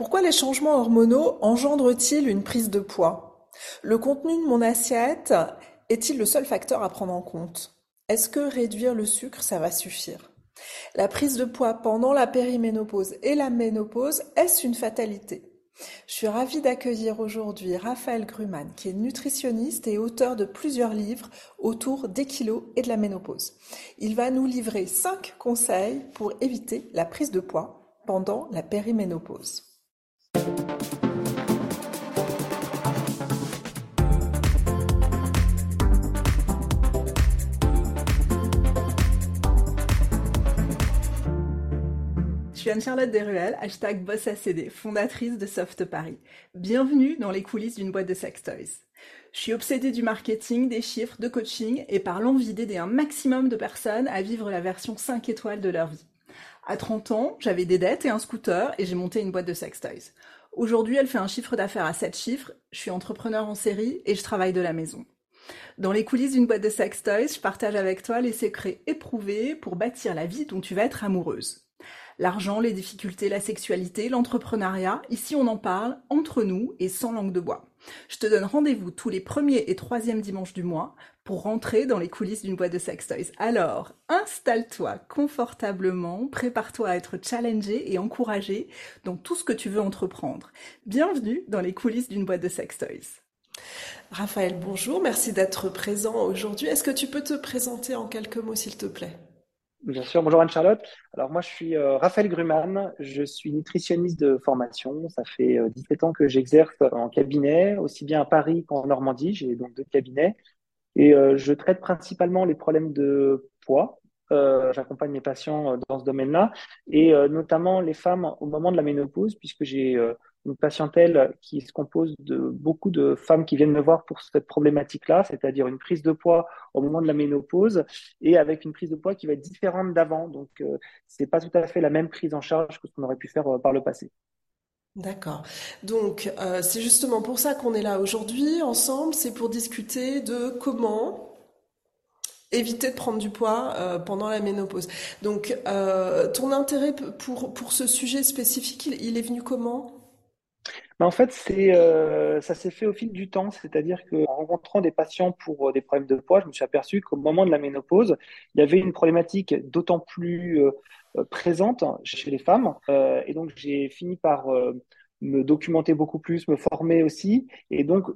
Pourquoi les changements hormonaux engendrent-ils une prise de poids? Le contenu de mon assiette est-il le seul facteur à prendre en compte? Est-ce que réduire le sucre, ça va suffire? La prise de poids pendant la périménopause et la ménopause, est-ce une fatalité? Je suis ravie d'accueillir aujourd'hui Raphaël Gruman, qui est nutritionniste et auteur de plusieurs livres autour des kilos et de la ménopause. Il va nous livrer cinq conseils pour éviter la prise de poids pendant la périménopause. Je suis Anne-Charlotte Desruelles, hashtag BossACD, fondatrice de Soft Paris. Bienvenue dans les coulisses d'une boîte de sex toys. Je suis obsédée du marketing, des chiffres, de coaching et par l'envie d'aider un maximum de personnes à vivre la version 5 étoiles de leur vie. À 30 ans, j'avais des dettes et un scooter et j'ai monté une boîte de sex toys. Aujourd'hui, elle fait un chiffre d'affaires à 7 chiffres, je suis entrepreneur en série et je travaille de la maison. Dans les coulisses d'une boîte de sex toys, je partage avec toi les secrets éprouvés pour bâtir la vie dont tu vas être amoureuse. L'argent, les difficultés, la sexualité, l'entrepreneuriat, ici on en parle entre nous et sans langue de bois. Je te donne rendez-vous tous les premiers et troisièmes dimanches du mois pour rentrer dans les coulisses d'une boîte de sex toys. Alors, installe-toi confortablement, prépare-toi à être challengé et encouragé dans tout ce que tu veux entreprendre. Bienvenue dans les coulisses d'une boîte de sex toys. Raphaël, bonjour, merci d'être présent aujourd'hui. Est-ce que tu peux te présenter en quelques mots, s'il te plaît? Bien sûr, bonjour Anne-Charlotte. Alors moi je suis euh, Raphaël Gruman, je suis nutritionniste de formation. Ça fait 17 euh, ans que j'exerce en cabinet, aussi bien à Paris qu'en Normandie. J'ai donc deux cabinets et euh, je traite principalement les problèmes de poids. J'accompagne mes patients dans ce domaine-là et notamment les femmes au moment de la ménopause puisque j'ai une patientèle qui se compose de beaucoup de femmes qui viennent me voir pour cette problématique-là, c'est-à-dire une prise de poids au moment de la ménopause et avec une prise de poids qui va être différente d'avant. Donc, euh, c'est pas tout à fait la même prise en charge que ce qu'on aurait pu faire euh, par le passé. D'accord. Donc, euh, c'est justement pour ça qu'on est là aujourd'hui ensemble, c'est pour discuter de comment éviter de prendre du poids pendant la ménopause. Donc, ton intérêt pour, pour ce sujet spécifique, il est venu comment? En fait, c'est, euh, ça s'est fait au fil du temps, c'est-à-dire qu'en rencontrant des patients pour euh, des problèmes de poids, je me suis aperçu qu'au moment de la ménopause, il y avait une problématique d'autant plus euh, présente chez les femmes. et donc, j'ai fini par me documenter beaucoup plus, me former aussi, et donc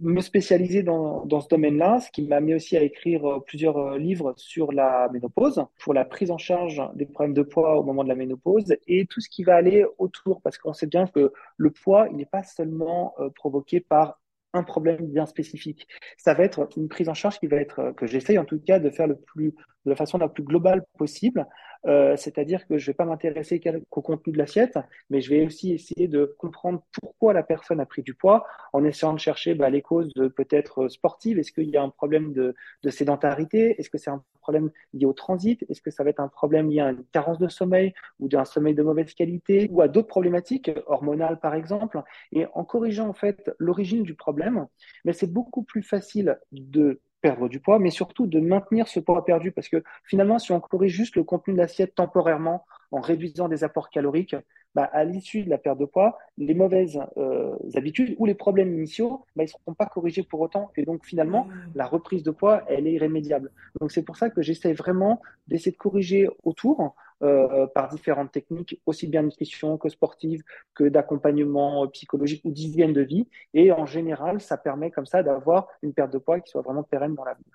me spécialiser dans, dans ce domaine-là, ce qui m'a amené aussi à écrire euh, plusieurs euh, livres sur la ménopause, pour la prise en charge des problèmes de poids au moment de la ménopause et tout ce qui va aller autour, parce qu'on sait bien que le poids, il n'est pas seulement euh, provoqué par un problème bien spécifique. Ça va être une prise en charge qui va être, que j'essaye en tout cas de faire le plus, de la façon la plus globale possible, euh, c'est-à-dire que je ne vais pas m'intéresser qu'au contenu de l'assiette, mais je vais aussi essayer de comprendre pourquoi la personne a pris du poids en essayant de chercher bah, les causes peut-être sportives. Est-ce qu'il y a un problème de, de sédentarité? Est-ce que c'est un problème lié au transit? Est-ce que ça va être un problème lié à une carence de sommeil ou d'un sommeil de mauvaise qualité ou à d'autres problématiques hormonales par exemple? Et en corrigeant en fait l'origine du problème, mais c'est beaucoup plus facile de perdre du poids, mais surtout de maintenir ce poids perdu. Parce que finalement, si on corrige juste le contenu de l'assiette temporairement en réduisant des apports caloriques, bah, à l'issue de la perte de poids, les mauvaises euh, habitudes ou les problèmes initiaux, bah, ils ne seront pas corrigés pour autant. Et donc finalement, mmh. la reprise de poids, elle est irrémédiable. Donc c'est pour ça que j'essaie vraiment d'essayer de corriger autour euh, par différentes techniques, aussi bien nutrition que sportive, que d'accompagnement psychologique ou d'hygiène de vie. Et en général, ça permet comme ça d'avoir une perte de poids qui soit vraiment pérenne dans l'avenir.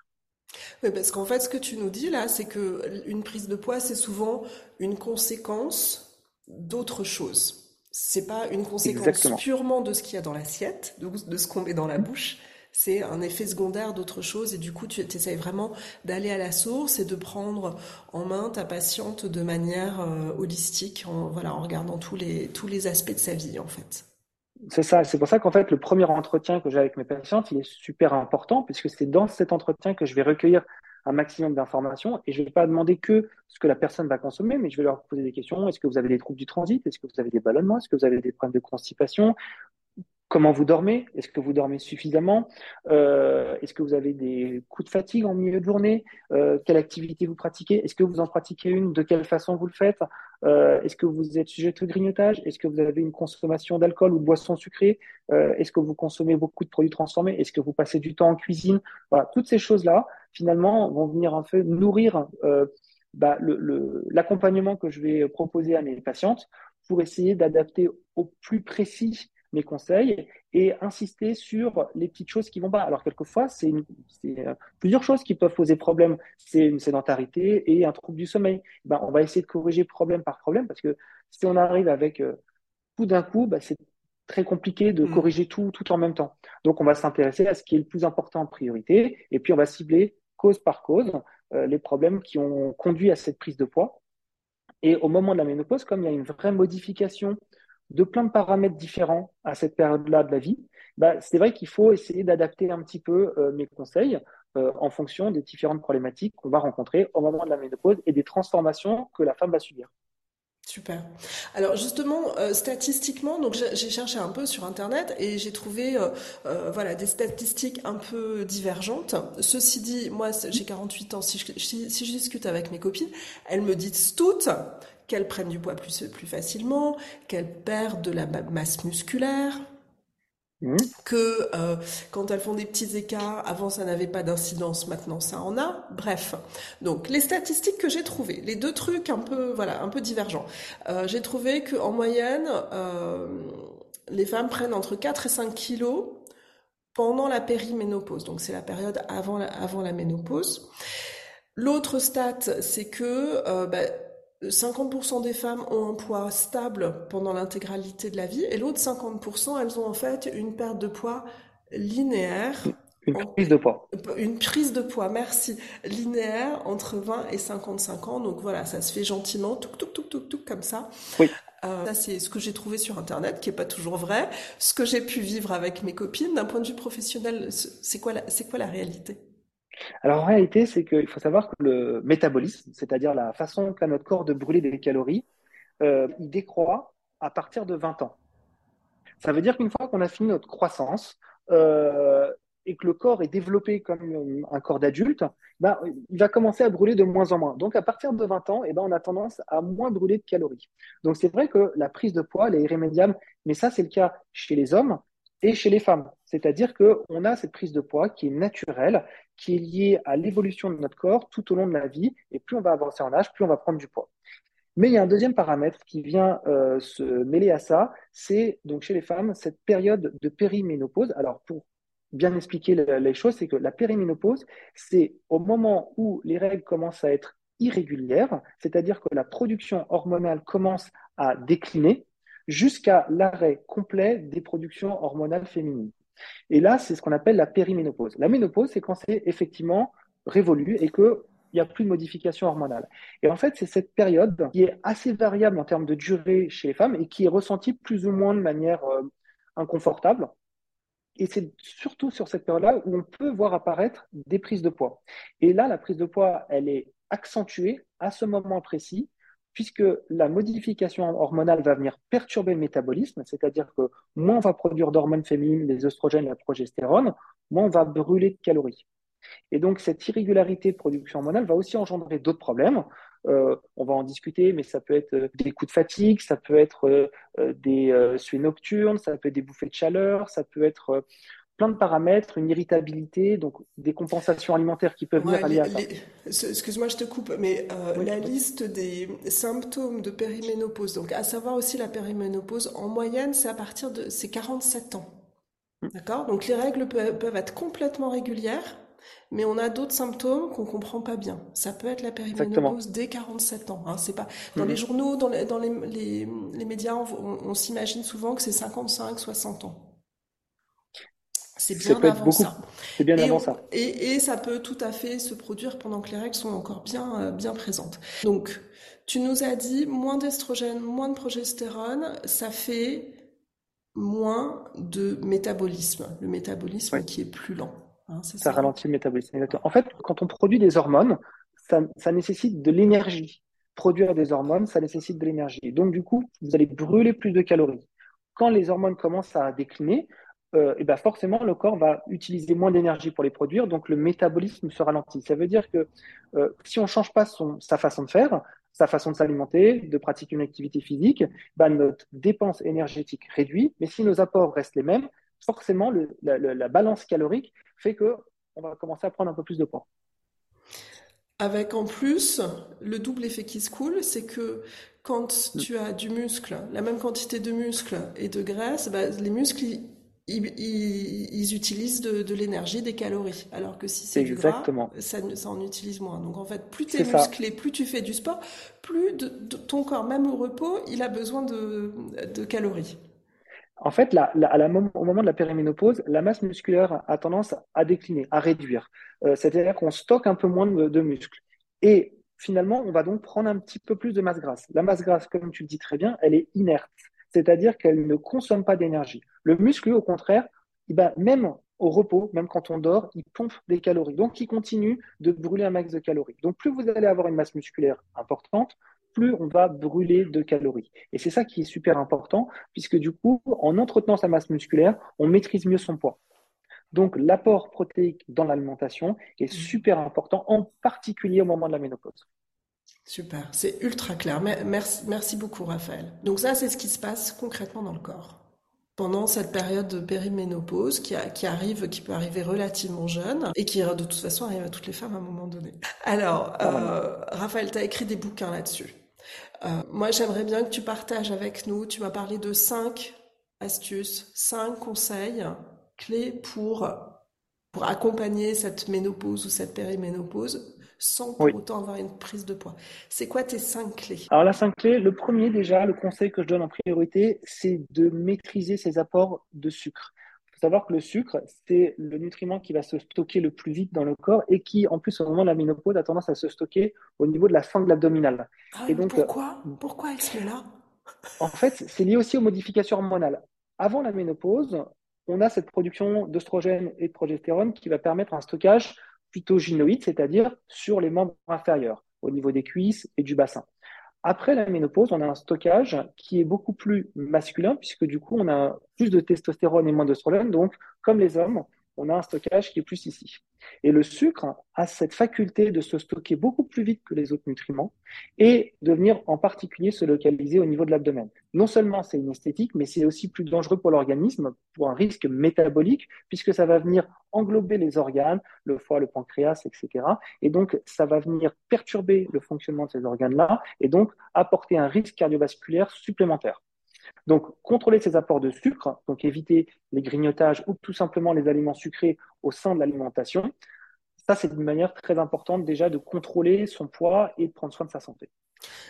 Oui, parce qu'en fait, ce que tu nous dis là, c'est que une prise de poids, c'est souvent une conséquence d'autre chose. C'est pas une conséquence purement de ce qu'il y a dans l'assiette, de, de ce qu'on met dans la bouche, c'est un effet secondaire d'autre chose. Et du coup tu essayes vraiment d'aller à la source et de prendre en main ta patiente de manière euh, holistique en, voilà, en regardant tous les, tous les aspects de sa vie en fait. C'est ça, c'est pour ça qu'en fait le premier entretien que j'ai avec mes patientes, il est super important puisque c'est dans cet entretien que je vais recueillir un maximum d'informations et je ne vais pas demander que ce que la personne va consommer, mais je vais leur poser des questions. Est-ce que vous avez des troubles du transit? Est-ce que vous avez des ballonnements? Est-ce que vous avez des problèmes de constipation? Comment vous dormez Est-ce que vous dormez suffisamment euh, Est-ce que vous avez des coups de fatigue en milieu de journée euh, Quelle activité vous pratiquez Est-ce que vous en pratiquez une De quelle façon vous le faites euh, Est-ce que vous êtes sujet au grignotage Est-ce que vous avez une consommation d'alcool ou de boissons sucrées Est-ce que vous consommez beaucoup de produits transformés Est-ce que vous passez du temps en cuisine Voilà, toutes ces choses-là, finalement, vont venir un peu nourrir bah, l'accompagnement que je vais proposer à mes patientes pour essayer d'adapter au plus précis mes conseils et insister sur les petites choses qui vont pas. Alors quelquefois, c'est euh, plusieurs choses qui peuvent poser problème. C'est une sédentarité et un trouble du sommeil. Ben, on va essayer de corriger problème par problème parce que si on arrive avec euh, tout d'un coup, ben, c'est très compliqué de mm. corriger tout tout en même temps. Donc on va s'intéresser à ce qui est le plus important en priorité et puis on va cibler cause par cause euh, les problèmes qui ont conduit à cette prise de poids. Et au moment de la ménopause, comme il y a une vraie modification de plein de paramètres différents à cette période-là de la vie, bah, c'est vrai qu'il faut essayer d'adapter un petit peu euh, mes conseils euh, en fonction des différentes problématiques qu'on va rencontrer au moment de la ménopause et des transformations que la femme va subir. Super. Alors justement, euh, statistiquement, donc j'ai cherché un peu sur internet et j'ai trouvé voilà des statistiques un peu divergentes. Ceci dit, moi j'ai 48 ans. Si je, si je discute avec mes copines, elles me disent toutes qu'elles prennent du poids plus, plus facilement, qu'elles perdent de la masse musculaire, mmh. que euh, quand elles font des petits écarts, avant ça n'avait pas d'incidence, maintenant ça en a. Bref, donc les statistiques que j'ai trouvées, les deux trucs un peu voilà un peu divergents. Euh, j'ai trouvé que en moyenne, euh, les femmes prennent entre 4 et 5 kilos pendant la périménopause, donc c'est la période avant la, avant la ménopause. L'autre stat, c'est que bah, 50% des femmes ont un poids stable pendant l'intégralité de la vie et l'autre 50%, elles ont en fait une perte de poids linéaire. Une prise de poids. Une prise de poids, merci. Linéaire entre 20 et 55 ans. Donc voilà, ça se fait gentiment, tout, tout, tout, tout, tout, comme ça. Oui. Euh, ça, c'est ce que j'ai trouvé sur Internet, qui est pas toujours vrai. Ce que j'ai pu vivre avec mes copines, d'un point de vue professionnel, c'est quoi c'est quoi la réalité? Alors en réalité, c'est qu'il faut savoir que le métabolisme, c'est-à-dire la façon qu'a notre corps de brûler des calories, euh, il décroît à partir de 20 ans. Ça veut dire qu'une fois qu'on a fini notre croissance euh, et que le corps est développé comme un corps d'adulte, ben, il va commencer à brûler de moins en moins. Donc à partir de 20 ans, eh ben, on a tendance à moins brûler de calories. Donc c'est vrai que la prise de poids, est irrémédiable, mais ça c'est le cas chez les hommes et chez les femmes. C'est-à-dire qu'on a cette prise de poids qui est naturelle, qui est liée à l'évolution de notre corps tout au long de la vie. Et plus on va avancer en âge, plus on va prendre du poids. Mais il y a un deuxième paramètre qui vient euh, se mêler à ça, c'est donc chez les femmes cette période de périménopause. Alors pour bien expliquer les choses, c'est que la périménopause, c'est au moment où les règles commencent à être irrégulières, c'est-à-dire que la production hormonale commence à décliner jusqu'à l'arrêt complet des productions hormonales féminines. Et là, c'est ce qu'on appelle la périménopause. La ménopause, c'est quand c'est effectivement révolu et qu'il n'y a plus de modification hormonale. Et en fait, c'est cette période qui est assez variable en termes de durée chez les femmes et qui est ressentie plus ou moins de manière euh, inconfortable. Et c'est surtout sur cette période-là où on peut voir apparaître des prises de poids. Et là, la prise de poids, elle est accentuée à ce moment précis puisque la modification hormonale va venir perturber le métabolisme, c'est-à-dire que moins on va produire d'hormones féminines, des oestrogènes, la progestérone, moins on va brûler de calories. Et donc cette irrégularité de production hormonale va aussi engendrer d'autres problèmes. Euh, on va en discuter, mais ça peut être euh, des coups de fatigue, ça peut être euh, des suies nocturnes, ça peut être des bouffées de chaleur, ça peut être plein de paramètres, une irritabilité, donc des compensations alimentaires qui peuvent venir à ça. Excuse-moi, je te coupe, mais euh, la liste des symptômes de périménopause, donc à savoir aussi la périménopause, en moyenne, c'est à partir de ces 47 ans. Mm. D'accord? Donc les règles peuvent, être complètement régulières, mais on a d'autres symptômes qu'on comprend pas bien. Ça peut être la périménopause dès 47 ans. Hein. C'est pas dans les mm. journaux, dans les, dans les, les, médias, on, on s'imagine souvent que c'est 55, 60 ans. C'est bien avant ça. C'est bien et avant ça. Et, ça peut tout à fait se produire pendant que les règles sont encore bien, euh, bien présentes. Donc, tu nous as dit moins d'estrogène, moins de progestérone, ça fait moins de métabolisme. Le métabolisme qui est plus lent. Hein, ça, ralentit le métabolisme. En fait, quand on produit des hormones, ça, ça nécessite de l'énergie. Produire des hormones, ça nécessite de l'énergie. Donc, du coup, vous allez brûler plus de calories quand les hormones commencent à décliner, euh, et ben forcément, le corps va utiliser moins d'énergie pour les produire, donc le métabolisme se ralentit. Ça veut dire que euh, si on ne change pas son, sa façon de faire, sa façon de s'alimenter, de pratiquer une activité physique, ben notre dépense énergétique réduit, mais si nos apports restent les mêmes, forcément, la, la, balance calorique fait que on va commencer à prendre un peu plus de poids. Avec en plus le double effet qui se coule, c'est que quand tu as du muscle, la même quantité de muscle et de graisse, bah, les muscles, ils, ils, utilisent de, de l'énergie, des calories. Alors que si c'est du gras, ça, ça, en utilise moins. Donc en fait, plus tu es musclé, plus tu fais du sport, plus de, de, ton corps, même au repos, il a besoin de, de calories. En fait, la, la, à la, au moment de la périménopause, la masse musculaire a tendance à décliner, à réduire. Euh, C'est-à-dire qu'on stocke un peu moins de, de muscles. Et finalement, on va donc prendre un petit peu plus de masse grasse. La masse grasse, comme tu le dis très bien, elle est inerte, c'est-à-dire qu'elle ne consomme pas d'énergie. Le muscle, au contraire, même au repos, même quand on dort, il pompe des calories. Donc, il continue de brûler un max de calories. Donc, plus vous allez avoir une masse musculaire importante, plus on va brûler de calories. Et c'est ça qui est super important, puisque du coup, en entretenant sa masse musculaire, on maîtrise mieux son poids. Donc, l'apport protéique dans l'alimentation est mmh. super important, en particulier au moment de la ménopause. Super, c'est ultra clair. Merci, merci beaucoup, Raphaël. Donc ça, c'est ce qui se passe concrètement dans le corps pendant cette période de périménopause qui, qui, arrive, qui peut arriver relativement jeune et qui de toute façon arrive à toutes les femmes à un moment donné. Alors, euh, Raphaël, tu as écrit des bouquins là-dessus. Euh, moi, j'aimerais bien que tu partages avec nous, tu m'as parlé de cinq astuces, cinq conseils clés pour, pour accompagner cette ménopause ou cette périménopause sans pour autant avoir une prise de poids. C'est quoi tes cinq clés? Alors, la cinq clés, le premier déjà, le conseil que je donne en priorité, c'est de maîtriser ses apports de sucre. Il faut savoir que le sucre, c'est le nutriment qui va se stocker le plus vite dans le corps et qui, en plus, au moment de la ménopause, a tendance à se stocker au niveau de la sangle abdominale. Ah, et donc, pourquoi? Pourquoi elle se met là? En fait, c'est lié aussi aux modifications hormonales. Avant la ménopause, on a cette production d'oestrogène et de progestérone qui va permettre un stockage plutôt gynoïde, c'est-à-dire sur les membres inférieurs, au niveau des cuisses et du bassin. Après la ménopause, on a un stockage qui est beaucoup plus masculin, puisque du coup, on a plus de testostérone et moins d'oestrogène. Donc, comme les hommes, on a un stockage qui est plus ici. Et le sucre a cette faculté de se stocker beaucoup plus vite que les autres nutriments et de venir en particulier se localiser au niveau de l'abdomen. Non seulement c'est inesthétique, mais c'est aussi plus dangereux pour l'organisme, pour un risque métabolique, puisque ça va venir englober les organes, le foie, le pancréas, etc. Et donc, ça va venir perturber le fonctionnement de ces organes-là et donc apporter un risque cardiovasculaire supplémentaire. Donc, contrôler ses apports de sucre, donc éviter les grignotages ou tout simplement les aliments sucrés au sein de l'alimentation, ça, c'est une manière très importante déjà de contrôler son poids et de prendre soin de sa santé.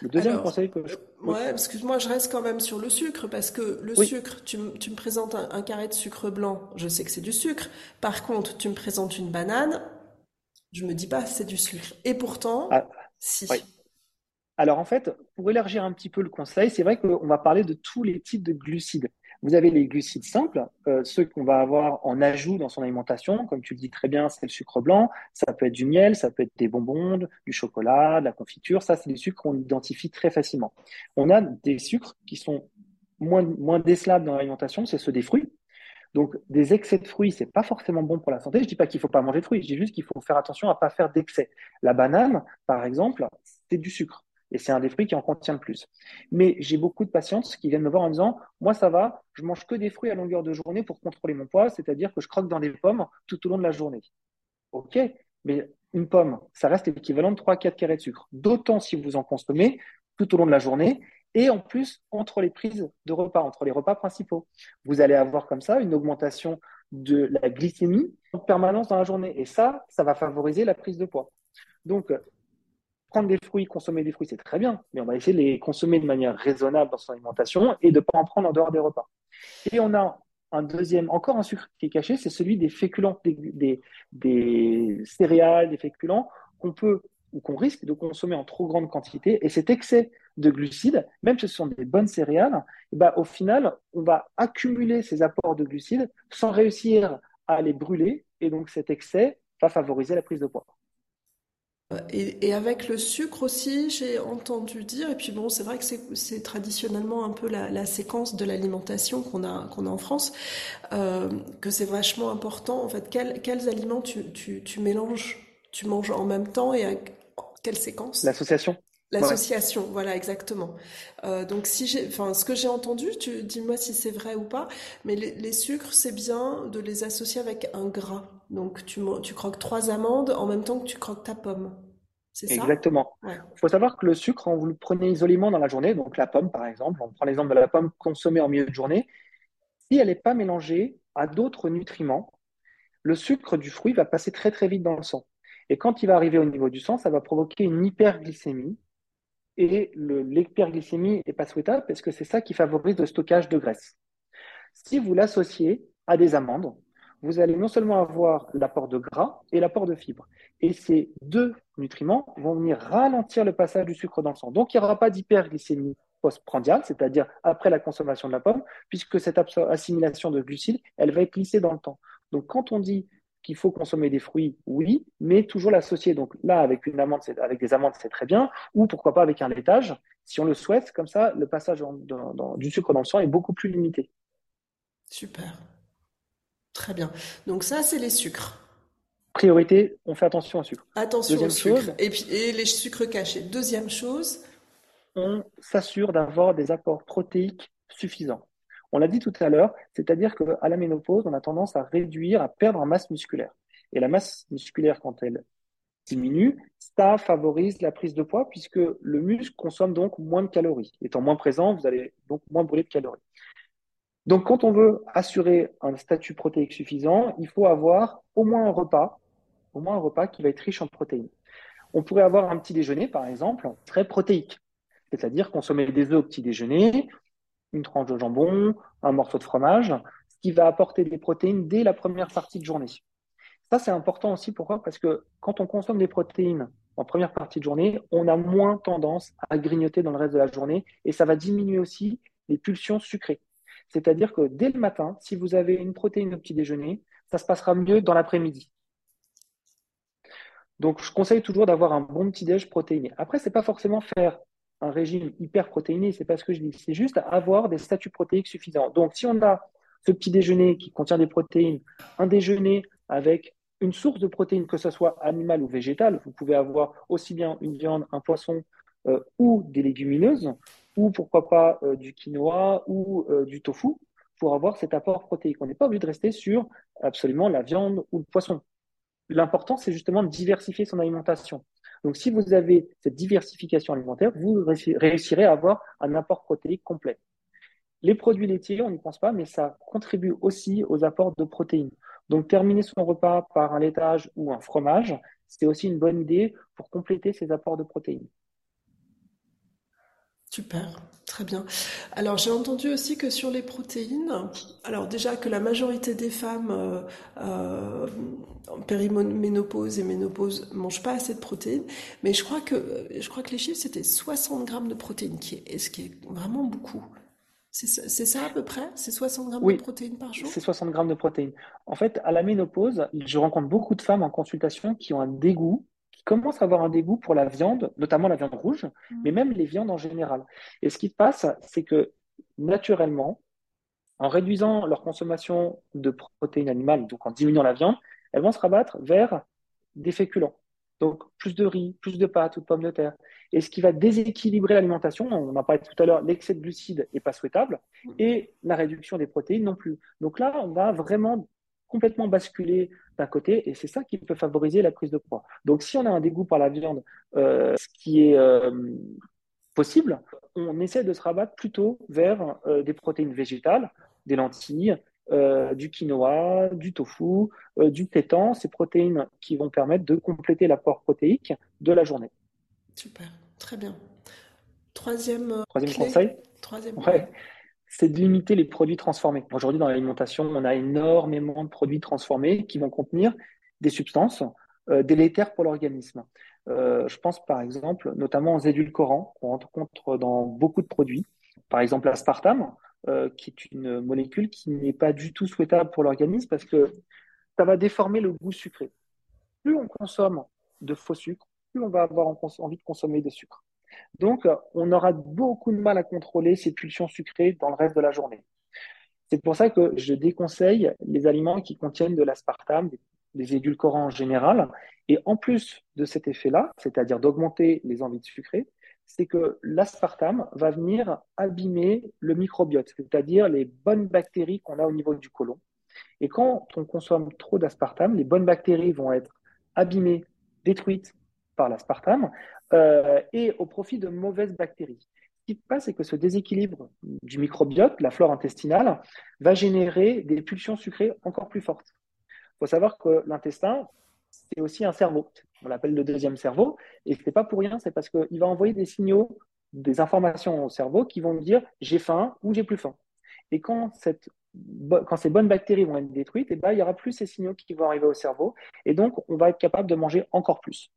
Le deuxième conseil que je... Ouais, excuse-moi, je reste quand même sur le sucre parce que le sucre, tu, tu, me présentes un, carré de sucre blanc, je sais que c'est du sucre. Par contre, tu me présentes une banane, je me dis pas c'est du sucre. Et pourtant, ah, si. Alors en fait, pour élargir un petit peu le conseil, c'est vrai qu'on va parler de tous les types de glucides. Vous avez les glucides simples, euh, ceux qu'on va avoir en ajout dans son alimentation, comme tu le dis très bien, c'est le sucre blanc, ça peut être du miel, ça peut être des bonbons, du chocolat, de la confiture, ça c'est des sucres qu'on identifie très facilement. On a des sucres qui sont moins, moins décelables dans l'alimentation, c'est ceux des fruits. Donc, des excès de fruits, c'est pas forcément bon pour la santé. Je dis pas qu'il faut pas manger de fruits, je dis juste qu'il faut faire attention à pas faire d'excès. La banane, par exemple, c'est du sucre et c'est un des fruits qui en contient le plus. Mais j'ai beaucoup de patientes qui viennent me voir en disant Moi, ça va, je mange que des fruits à longueur de journée pour contrôler mon poids, c'est-à-dire que je croque dans des pommes tout au long de la journée. Ok, mais une pomme, ça reste l'équivalent de 3-4 carrés de sucre. D'autant si vous en consommez tout au long de la journée et en plus entre les prises de repas, entre les repas principaux. Vous allez avoir comme ça une augmentation de la glycémie en permanence dans la journée. Et ça, ça va favoriser la prise de poids. Donc, prendre des fruits, consommer des fruits, c'est très bien, mais on va essayer de les consommer de manière raisonnable dans son alimentation et de ne pas en prendre en dehors des repas. Et on a un deuxième, encore un sucre qui est caché, c'est celui des féculents, des, céréales, des féculents qu'on peut ou qu'on risque de consommer en trop grande quantité. Et cet excès de glucides, même si ce sont des bonnes céréales, eh ben, au final, on va accumuler ces apports de glucides sans réussir à les brûler. Et donc cet excès va favoriser la prise de poids. Et, avec le sucre aussi, j'ai entendu dire, et puis bon, c'est vrai que c'est traditionnellement un peu la, séquence de l'alimentation qu'on a, qu'on a en France, euh, que c'est vachement important. En fait, quels aliments tu, tu, tu, mélanges, tu manges en même temps et à quelle séquence? L'association. L'association, voilà, exactement. Euh, donc, si j'ai, enfin, ce que j'ai entendu, tu dis-moi si c'est vrai ou pas, mais les, les sucres, c'est bien de les associer avec un gras. Donc, tu, tu croques trois amandes en même temps que tu croques ta pomme. C'est ça? Exactement. Il faut savoir que le sucre, quand vous le prenez isolément dans la journée, donc la pomme par exemple, on prend l'exemple de la pomme consommée en milieu de journée, si elle n'est pas mélangée à d'autres nutriments, le sucre du fruit va passer très très vite dans le sang. Et quand il va arriver au niveau du sang, ça va provoquer une hyperglycémie et l'hyperglycémie n'est pas souhaitable parce que c'est ça qui favorise le stockage de graisse. Si vous l'associez à des amandes, vous allez non seulement avoir l'apport de gras et l'apport de fibres. Et ces deux nutriments vont venir ralentir le passage du sucre dans le sang. Donc, il n'y aura pas d'hyperglycémie postprandiale, c'est-à-dire après la consommation de la pomme, puisque cette assimilation de glucides, elle va être glissée dans le temps. Donc, quand on dit qu'il faut consommer des fruits, oui, mais toujours l'associer. Donc là, avec une amande, avec des amandes, c'est très bien, ou pourquoi pas avec un laitage, si on le souhaite, comme ça, le passage du sucre dans le sang est beaucoup plus limité. Super. Très bien. Donc ça, c'est les sucres. Priorité, on fait attention au sucre. Attention aux sucres. et puis et les sucres cachés. Deuxième chose. On s'assure d'avoir des apports protéiques suffisants. On l'a dit tout à l'heure, c'est-à-dire qu'à la ménopause, on a tendance à réduire, à perdre en masse musculaire. Et la masse musculaire, quand elle diminue, ça favorise la prise de poids puisque le muscle consomme donc moins de calories. Étant moins présent, vous allez donc moins brûler de calories. Donc, quand on veut assurer un statut protéique suffisant, il faut avoir au moins un repas, au moins un repas qui va être riche en protéines. On pourrait avoir un petit déjeuner, par exemple, très protéique, c'est-à-dire consommer des œufs au petit déjeuner, une tranche de jambon, un morceau de fromage, ce qui va apporter des protéines dès la première partie de journée. Ça, c'est important aussi. Pourquoi? Parce que quand on consomme des protéines en première partie de journée, on a moins tendance à grignoter dans le reste de la journée et ça va diminuer aussi les pulsions sucrées. C'est-à-dire que dès le matin, si vous avez une protéine au petit déjeuner, ça se passera mieux dans l'après-midi. Donc, je conseille toujours d'avoir un bon petit déj protéiné. Après, ce n'est pas forcément faire un régime hyper protéiné, c'est pas ce que je dis. C'est juste avoir des statuts protéiques suffisants. Donc, si on a ce petit déjeuner qui contient des protéines, un déjeuner avec une source de protéines, que ce soit animale ou végétale, vous pouvez avoir aussi bien une viande, un poisson euh, ou des légumineuses ou pourquoi pas euh, du quinoa ou euh, du tofu pour avoir cet apport protéique. On n'est pas obligé de rester sur absolument la viande ou le poisson. L'important, c'est justement de diversifier son alimentation. Donc, si vous avez cette diversification alimentaire, vous réussirez à avoir un apport protéique complet. Les produits laitiers, on n'y pense pas, mais ça contribue aussi aux apports de protéines. Donc, terminer son repas par un laitage ou un fromage, c'est aussi une bonne idée pour compléter ces apports de protéines. Super, très bien. Alors j'ai entendu aussi que sur les protéines, alors déjà que la majorité des femmes euh, euh, en périménopause et ménopause mangent pas assez de protéines, mais je crois que je crois que les chiffres c'était 60 grammes de protéines, qui est, ce qui est vraiment beaucoup. C'est ça, à peu près? C'est 60 grammes de protéines par jour? C'est 60 grammes de protéines. En fait, à la ménopause, je rencontre beaucoup de femmes en consultation qui ont un dégoût commencent à avoir un dégoût pour la viande, notamment la viande rouge, mm. mais même les viandes en général. Et ce qui se passe, c'est que naturellement, en réduisant leur consommation de protéines animales, donc en diminuant la viande, elles vont se rabattre vers des féculents. Donc plus de riz, plus de pâtes ou de pommes de terre. Et ce qui va déséquilibrer l'alimentation, on en parlait tout à l'heure, l'excès de glucides n'est pas souhaitable mm. et la réduction des protéines non plus. Donc là, on va vraiment complètement basculer d'un côté, et c'est ça qui peut favoriser la prise de poids. Donc, si on a un dégoût par la viande, euh, ce qui est euh, possible, on essaie de se rabattre plutôt vers euh, des protéines végétales, des lentilles, du quinoa, du tofu, du pétan, ces protéines qui vont permettre de compléter l'apport protéique de la journée. Super, très bien. Troisième, Troisième conseil Troisième c'est de limiter les produits transformés. Aujourd'hui, dans l'alimentation, on a énormément de produits transformés qui vont contenir des substances euh, délétères pour l'organisme. Euh, je pense par exemple notamment aux édulcorants qu'on rencontre dans beaucoup de produits. Par exemple, l'aspartame, euh, qui est une molécule qui n'est pas du tout souhaitable pour l'organisme parce que ça va déformer le goût sucré. Plus on consomme de faux sucres, plus on va avoir envie de consommer de sucre. Donc, on aura beaucoup de mal à contrôler ces pulsions sucrées dans le reste de la journée. C'est pour ça que je déconseille les aliments qui contiennent de l'aspartame, des édulcorants en général. Et en plus de cet effet-là, c'est-à-dire d'augmenter les envies de sucrer, c'est que l'aspartame va venir abîmer le microbiote, c'est-à-dire les bonnes bactéries qu'on a au niveau du côlon. Et quand on consomme trop d'aspartame, les bonnes bactéries vont être abîmées, détruites par l'aspartame euh, et au profit de mauvaises bactéries. Ce qui se passe, c'est que ce déséquilibre du microbiote, la flore intestinale, va générer des pulsions sucrées encore plus fortes. Il faut savoir que l'intestin, c'est aussi un cerveau. On l'appelle le deuxième cerveau. Et ce n'est pas pour rien, c'est parce qu'il va envoyer des signaux, des informations au cerveau qui vont dire j'ai faim ou j'ai plus faim. Et quand, ces bonnes bactéries vont être détruites, eh ben, il n'y aura plus ces signaux qui vont arriver au cerveau. Et donc, on va être capable de manger encore plus.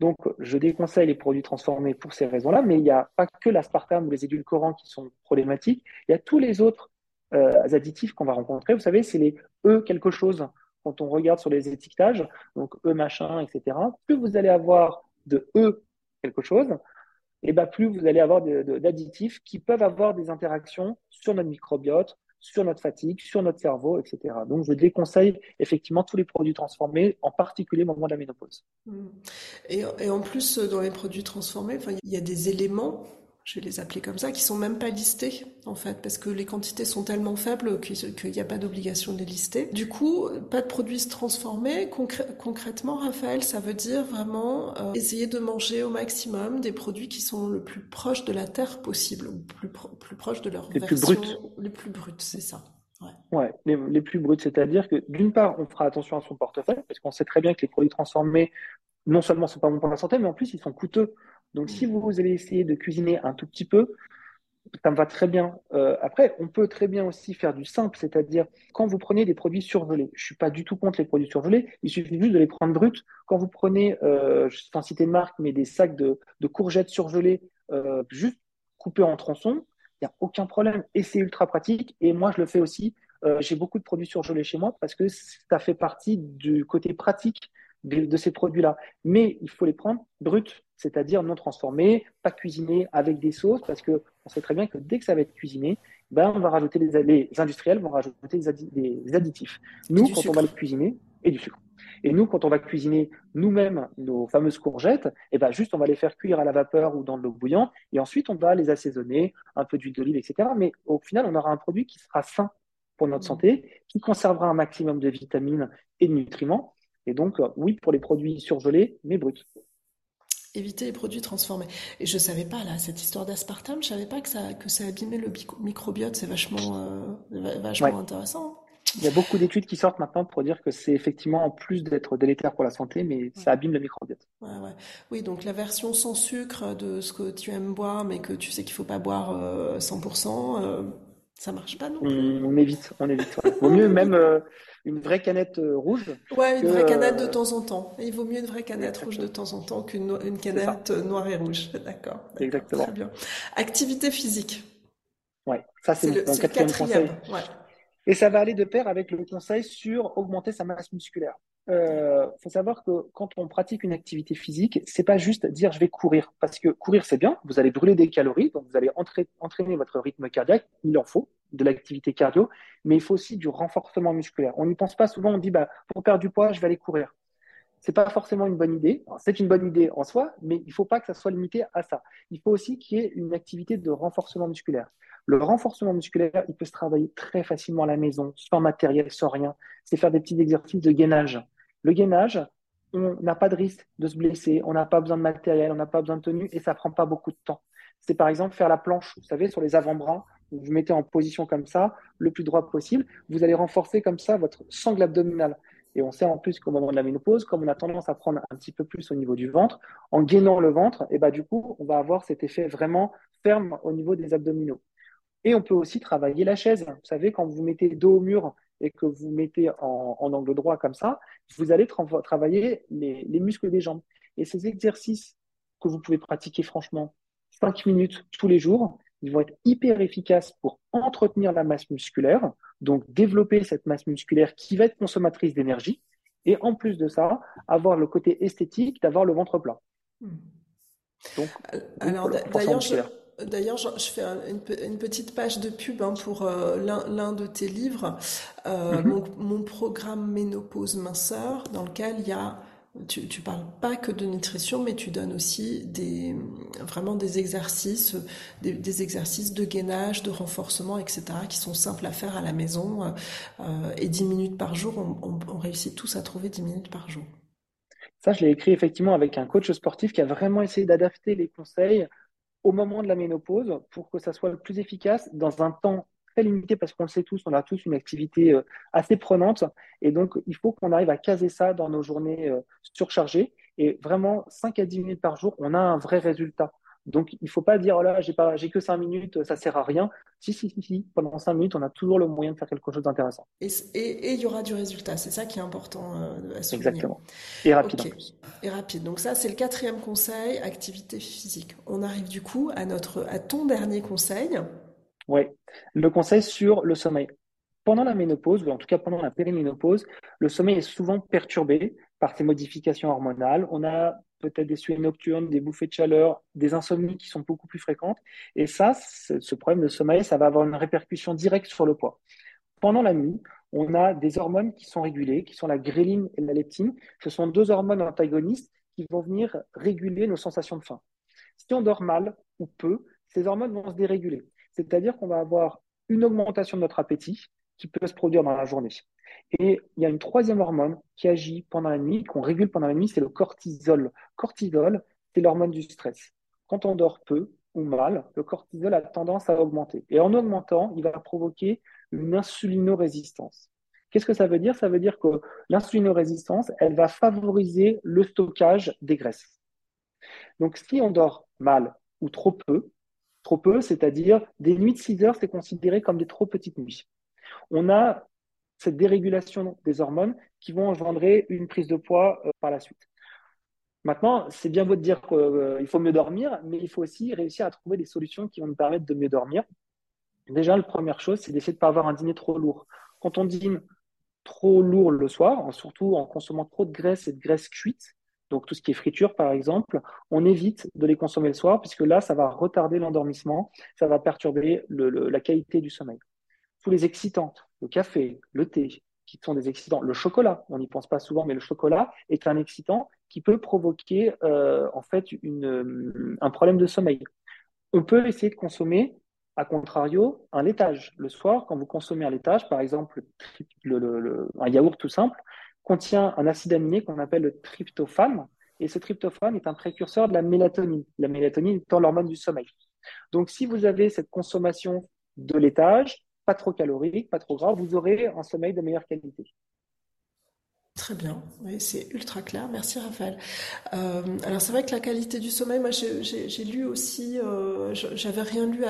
Donc, je déconseille les produits transformés pour ces raisons-là, mais il n'y a pas que l'aspartame ou les édulcorants qui sont problématiques. Il y a tous les autres euh, additifs qu'on va rencontrer. Vous savez, c'est les E quelque chose quand on regarde sur les étiquetages, donc E machin, etc. Plus vous allez avoir de E quelque chose, et ben plus vous allez avoir d'additifs qui peuvent avoir des interactions sur notre microbiote, sur notre fatigue, sur notre cerveau, etc. Donc, je déconseille effectivement tous les produits transformés, en particulier au moment de la ménopause. Mmh. Et, et en plus, dans les produits transformés, il y a des éléments je vais les appeler comme ça, qui sont même pas listés en fait, parce que les quantités sont tellement faibles qu'il n'y a pas d'obligation de les lister. Du coup, pas de produits transformés. concrètement, Raphaël, ça veut dire vraiment euh, essayer de manger au maximum des produits qui sont le plus proches de la terre possible, ou plus, plus proches de leur les version, plus bruts. les plus brutes, c'est ça. Ouais, ouais les, les, plus brutes, c'est-à-dire que d'une part, on fera attention à son portefeuille, parce qu'on sait très bien que les produits transformés, non seulement sont pas bons pour la santé, mais en plus ils sont coûteux. Donc, si vous allez essayer de cuisiner un tout petit peu, ça me va très bien. Euh, après, on peut très bien aussi faire du simple, c'est-à-dire quand vous prenez des produits surgelés. Je suis pas du tout contre les produits surgelés. Il suffit juste de les prendre bruts. Quand vous prenez, euh, je ne citer de marque, mais des sacs de, de courgettes surgelées, euh, juste coupés en tronçons, il n'y a aucun problème. Et c'est ultra pratique. Et moi, je le fais aussi. Euh, j'ai beaucoup de produits surgelés chez moi parce que ça fait partie du côté pratique de, ces produits-là. Mais il faut les prendre bruts, c'est-à-dire non transformés, pas cuisinés avec des sauces, parce que on sait très bien que dès que ça va être cuisiné, ben on va rajouter les, les industriels vont rajouter des, additifs. Nous, quand on va les cuisiner, et du sucre. Et nous, quand on va cuisiner nous-mêmes nos fameuses courgettes, et eh ben juste on va les faire cuire à la vapeur ou dans de l'eau bouillante, et ensuite on va les assaisonner, un peu d'huile d'olive, etc. Mais au final, on aura un produit qui sera sain pour notre mmh. santé, qui conservera un maximum de vitamines et de nutriments, et donc, euh, oui, pour les produits surgelés, mais bruts. Éviter les produits transformés. Et je savais pas, là, cette histoire d'aspartame, je savais pas que ça, que ça abîmait le microbiote. C'est vachement, euh, vachement intéressant. Il y a beaucoup d'études qui sortent maintenant pour dire que c'est effectivement, en plus d'être délétère pour la santé, mais ça abîme le microbiote. Ouais, ouais. Oui, donc la version sans sucre de ce que tu aimes boire, mais que tu sais qu'il faut pas boire 100%, euh, ça marche pas non plus. On, évite, on évite. Vaut mieux même une vraie canette euh, rouge. Ouais, une vraie canette de euh, temps en temps. il vaut mieux une vraie canette rouge de temps en temps qu'une une canette noire et rouge. D'accord. Exactement. Très bien. Activité physique. Ouais, ça c'est mon, quatrième, conseil. Ouais. Et ça va aller de pair avec le conseil sur augmenter sa masse musculaire. Euh, faut savoir que quand on pratique une activité physique, c'est pas juste dire je vais courir, parce que courir c'est bien, vous allez brûler des calories, donc vous allez entraîner votre rythme cardiaque, il en faut de l'activité cardio, mais il faut aussi du renforcement musculaire. On n'y pense pas souvent, on dit bah pour perdre du poids, je vais aller courir. C'est pas forcément une bonne idée. C'est une bonne idée en soi, mais il faut pas que ça soit limité à ça. Il faut aussi qu'il y ait une activité de renforcement musculaire. Le renforcement musculaire, il peut se travailler très facilement à la maison, sans matériel, sans rien. C'est faire des petits exercices de gainage. Le gainage, on n'a pas de risque de se blesser, on n'a pas besoin de matériel, on n'a pas besoin de tenue et ça prend pas beaucoup de temps. C'est par exemple faire la planche, vous savez, sur les avant-bras, vous vous mettez en position comme ça, le plus droit possible, vous allez renforcer comme ça votre sangle abdominale. Et on sait en plus qu'au moment de la ménopause, comme on a tendance à prendre un petit peu plus au niveau du ventre, en gainant le ventre, et bah du coup, on va avoir cet effet vraiment ferme au niveau des abdominaux. Et on peut aussi travailler la chaise. Vous savez, quand vous mettez dos au mur et que vous mettez en, angle droit comme ça, vous allez travailler les, les, muscles des jambes. Et ces exercices que vous pouvez pratiquer franchement 5 minutes tous les jours, ils vont être hyper efficaces pour entretenir la masse musculaire, donc développer cette masse musculaire qui va être consommatrice d'énergie, et en plus de ça, avoir le côté esthétique d'avoir le ventre plat. Donc, alors d'ailleurs, je, D'ailleurs, je, fais une, petite page de pub hein, pour euh, l'un de tes livres, euh, mm-hmm. mon, programme Ménopause Minceur, dans lequel il y a, tu, tu parles pas que de nutrition, mais tu donnes aussi des, vraiment des exercices, des, exercices de gainage, de renforcement, etc., qui sont simples à faire à la maison. Euh, et 10 minutes par jour, on, on réussit tous à trouver 10 minutes par jour. Ça, je l'ai écrit effectivement avec un coach sportif qui a vraiment essayé d'adapter les conseils au moment de la ménopause pour que ça soit le plus efficace dans un temps très limité parce qu'on le sait tous, on a tous une activité euh, assez prenante et donc il faut qu'on arrive à caser ça dans nos journées euh, surchargées et vraiment 5 à 10 minutes par jour, on a un vrai résultat. Donc, il ne faut pas dire, oh là, j'ai pas, j'ai que cinq minutes, ça sert à rien. Si, si, si, si, pendant cinq minutes, on a toujours le moyen de faire quelque chose d'intéressant. Et, et, il y aura du résultat. C'est ça qui est important euh, à souligner. Exactement. Et rapide. Et rapide. Donc ça, c'est le quatrième conseil, activité physique. On arrive du coup à notre, à ton dernier conseil. Oui. Le conseil sur le sommeil. Pendant la ménopause, ou en tout cas pendant la périménopause, le sommeil est souvent perturbé par ces modifications hormonales. On a peut-être des suées nocturnes, des bouffées de chaleur, des insomnies qui sont beaucoup plus fréquentes. Et ça, ce problème de sommeil, ça va avoir une répercussion directe sur le poids. Pendant la nuit, on a des hormones qui sont régulées, qui sont la gréline et la leptine. Ce sont deux hormones antagonistes qui vont venir réguler nos sensations de faim. Si on dort mal ou peu, ces hormones vont se déréguler. C'est-à-dire qu'on va avoir une augmentation de notre appétit qui peut se produire dans la journée. Et il y a une troisième hormone qui agit pendant la nuit, qu'on régule pendant la nuit, c'est le cortisol. Cortisol, c'est l'hormone du stress. Quand on dort peu ou mal, le cortisol a tendance à augmenter. Et en augmentant, il va provoquer une insulinorésistance. Qu'est-ce que ça veut dire? Ça veut dire que l'insulinorésistance, elle va favoriser le stockage des graisses. Donc si on dort mal ou trop peu, trop peu, c'est-à-dire des nuits de 6 heures, c'est considéré comme des trop petites nuits. On a cette dérégulation des hormones qui vont engendrer une prise de poids euh, par la suite. Maintenant, c'est bien beau de dire qu'il faut mieux dormir, mais il faut aussi réussir à trouver des solutions qui vont nous permettre de mieux dormir. Déjà, la première chose, c'est d'essayer de ne pas avoir un dîner trop lourd. Quand on dîne trop lourd le soir, surtout en consommant trop de graisse et de graisse cuite, donc tout ce qui est friture par exemple, on évite de les consommer le soir, puisque là, ça va retarder l'endormissement, ça va perturber la qualité du sommeil. Tous les excitants, le café, le thé, qui sont des excitants. Le chocolat, on n'y pense pas souvent, mais le chocolat est un excitant qui peut provoquer euh, en fait un problème de sommeil. On peut essayer de consommer, à contrario, un laitage. Le soir, quand vous consommez un laitage, par exemple le, un yaourt tout simple, contient un acide aminé qu'on appelle le tryptophane. Et ce tryptophane est un précurseur de la mélatonine. La mélatonine étant l'hormone du sommeil. Donc, si vous avez cette consommation de laitage, pas trop calorique, pas trop gras, vous aurez un sommeil de meilleure qualité. Très bien, c'est ultra clair. Merci Raphaël. Euh, alors c'est vrai que la qualité du sommeil, moi j'ai lu aussi, euh, j'avais rien lu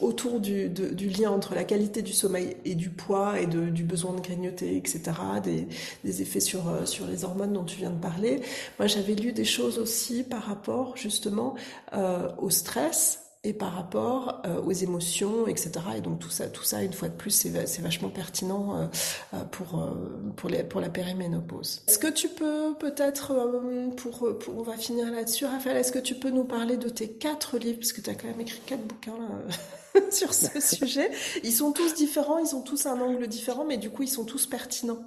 autour du, lien entre la qualité du sommeil et du poids et du besoin de grignoter, etc., des, effets sur, euh, sur les hormones dont tu viens de parler. Moi j'avais lu des choses aussi par rapport justement euh, au stress et par rapport euh, aux émotions, etc. Et donc tout ça, tout ça, une fois de plus, c'est vachement pertinent euh, euh, pour pour, les, pour la périménopause. Est-ce que tu peux peut-être, pour, on va finir là-dessus, Raphaël, est-ce que tu peux nous parler de tes quatre livres, parce que tu as quand même écrit quatre bouquins là, sur ce sujet. Ils sont tous différents, ils ont tous un angle différent, mais du coup, ils sont tous pertinents.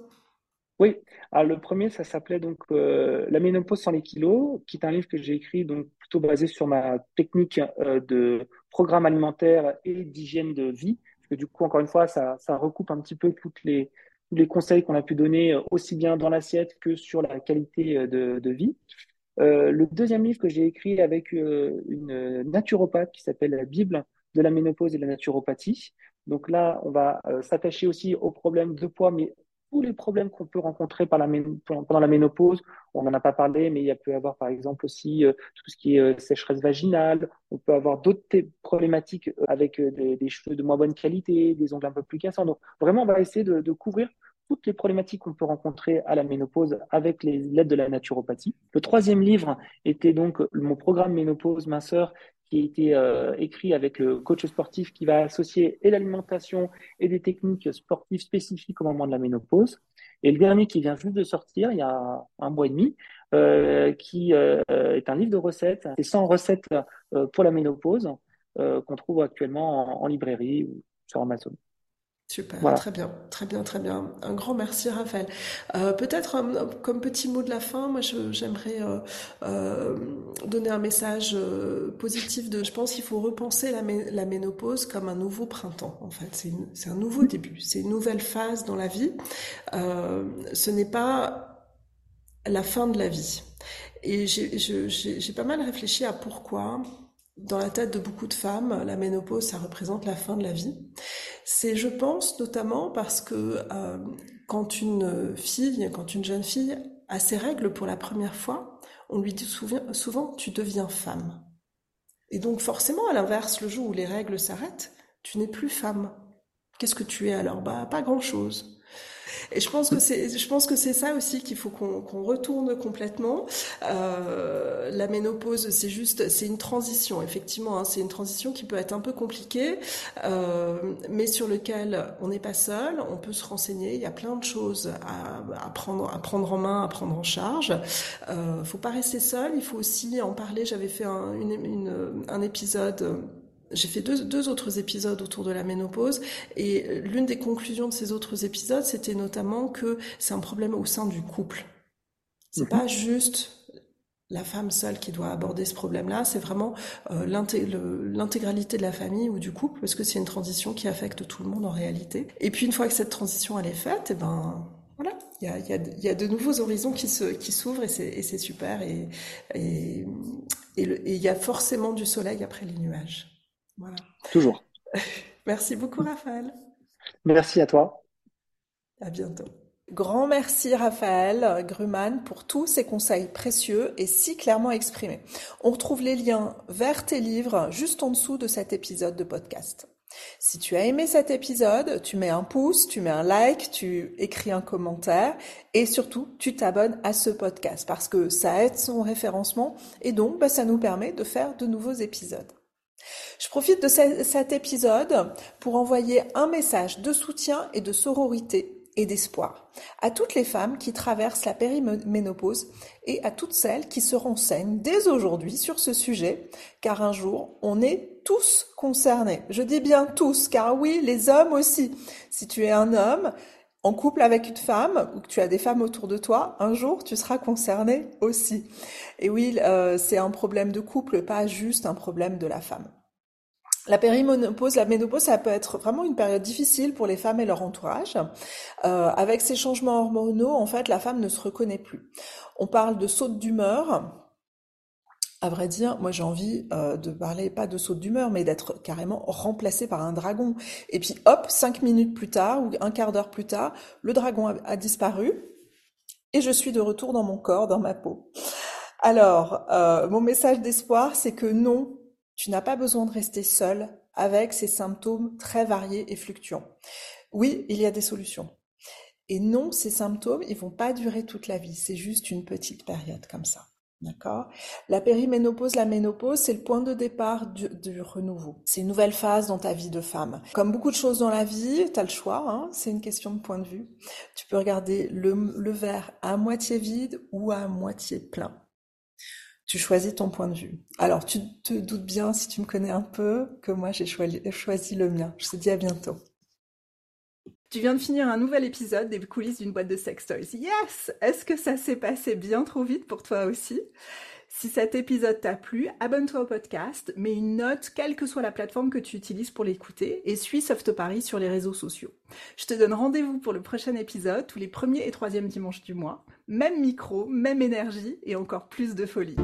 Oui, alors le premier, ça s'appelait donc La ménopause sans les kilos, qui est un livre que j'ai écrit donc plutôt basé sur ma technique euh, de programme alimentaire et d'hygiène de vie. Parce que du coup, encore une fois, ça, recoupe un petit peu toutes les, tous les conseils qu'on a pu donner euh, aussi bien dans l'assiette que sur la qualité euh, de, vie. Euh, le deuxième livre que j'ai écrit avec une naturopathe qui s'appelle la Bible de la ménopause et de la naturopathie. Donc là, on va s'attacher aussi aux problèmes de poids, mais tous les problèmes qu'on peut rencontrer pendant la ménopause. On n'en a pas parlé, mais il y a peut avoir par exemple aussi euh, tout ce qui est euh, sécheresse vaginale. On peut avoir d'autres problématiques euh, avec des, cheveux de moins bonne qualité, des ongles un peu plus cassants. Donc vraiment, on va essayer de, de couvrir toutes les problématiques qu'on peut rencontrer à la ménopause avec l'aide de la naturopathie. Le troisième livre était donc mon programme ménopause minceur qui a été euh, écrit avec le coach sportif qui va associer et l'alimentation et des techniques sportives spécifiques au moment de la ménopause. Et le dernier qui vient juste de sortir, il y a un mois et demi, qui est un livre de recettes. C'est 100 recettes pour la ménopause qu'on trouve actuellement en librairie ou sur Amazon. Super, très bien, très bien, très bien. Un grand merci Raphaël. Euh, peut-être euh, comme petit mot de la fin, moi j'aimerais euh, donner un message positif de. Je pense qu'il faut repenser la, la, ménopause comme un nouveau printemps. En fait, c'est un nouveau début, c'est une nouvelle phase dans la vie. ce n'est pas la fin de la vie. Et j'ai pas mal réfléchi à pourquoi dans la tête de beaucoup de femmes, la ménopause, ça représente la fin de la vie. C'est, je pense, notamment parce que euh, quand une fille, quand une jeune fille a ses règles pour la première fois, on lui dit souvent, tu deviens femme. Et donc forcément, à l'inverse, le jour où les règles s'arrêtent, tu n'es plus femme. Qu'est-ce que tu es alors? Bah pas grand-chose. Et je pense que c'est, je pense que c'est ça aussi qu'il faut qu'on, retourne complètement. Euh, la ménopause, c'est juste, c'est une transition, effectivement. Hein, c'est une transition qui peut être un peu compliquée, euh, mais sur lequel on n'est pas seul. On peut se renseigner. Il y a plein de choses à, à prendre, à prendre en main, à prendre en charge. Euh, faut pas rester seul. Il faut aussi en parler. J'avais fait un, une, une, un épisode j'ai fait deux, deux, autres épisodes autour de la ménopause et l'une des conclusions de ces autres épisodes, c'était notamment que c'est un problème au sein du couple. C'est mhm. pas juste la femme seule qui doit aborder ce problème-là, c'est vraiment euh, l'intégralité de la famille ou du couple, parce que c'est une transition qui affecte tout le monde en réalité. Et puis une fois que cette transition elle est faite, et eh ben voilà, il y a, y, a, y a, de nouveaux horizons qui s'ouvrent et c'est super et et il y a forcément du soleil après les nuages. Voilà. Toujours. merci beaucoup, Raphaël. Merci à toi. À bientôt. Grand merci Raphaël Gruman pour tous ces conseils précieux et si clairement exprimés. On retrouve les liens vers tes livres juste en dessous de cet épisode de podcast. Si tu as aimé cet épisode, tu mets un pouce, tu mets un like, tu écris un commentaire et surtout tu t'abonnes à ce podcast parce que ça aide son référencement et donc bah, ça nous permet de faire de nouveaux épisodes. Je profite de cet épisode pour envoyer un message de soutien et de sororité et d'espoir à toutes les femmes qui traversent la périménopause et à toutes celles qui se renseignent dès aujourd'hui sur ce sujet, car un jour, on est tous concernés. Je dis bien tous, car oui, les hommes aussi. Si tu es un homme, en couple avec une femme ou que tu as des femmes autour de toi, un jour tu seras concerné aussi. Et oui, euh, c'est un problème de couple, pas juste un problème de la femme. La périménopause, la ménopause, ça peut être vraiment une période difficile pour les femmes et leur entourage. Euh, avec ces changements hormonaux, en fait, la femme ne se reconnaît plus. On parle de saute d'humeur. À vrai dire, moi j'ai envie euh, de parler pas de saute d'humeur, mais d'être carrément remplacée par un dragon. Et puis hop, cinq minutes plus tard ou un quart d'heure plus tard, le dragon a, a disparu et je suis de retour dans mon corps, dans ma peau. Alors, euh, mon message d'espoir, c'est que non, tu n'as pas besoin de rester seul avec ces symptômes très variés et fluctuants. Oui, il y a des solutions. Et non, ces symptômes, ils vont pas durer toute la vie. C'est juste une petite période comme ça. D'accord? La périménopause, la ménopause, c'est le point de départ du, renouveau. C'est une nouvelle phase dans ta vie de femme. Comme beaucoup de choses dans la vie, tu as le choix, hein c'est une question de point de vue. Tu peux regarder le, le verre à moitié vide ou à moitié plein tu choisis ton point de vue. Alors, tu te doutes bien, si tu me connais un peu, que moi, j'ai choisi, le mien. Je te dis à bientôt. Tu viens de finir un nouvel épisode des coulisses d'une boîte de sex toys. Yes Est-ce que ça s'est passé bien trop vite pour toi aussi? Si cet épisode t'a plu, abonne-toi au podcast, mets une note, quelle que soit la plateforme que tu utilises pour l'écouter, et suis Soft Paris sur les réseaux sociaux. Je te donne rendez-vous pour le prochain épisode, tous les premiers et troisièmes dimanches du mois. Même micro, même énergie, et encore plus de folie.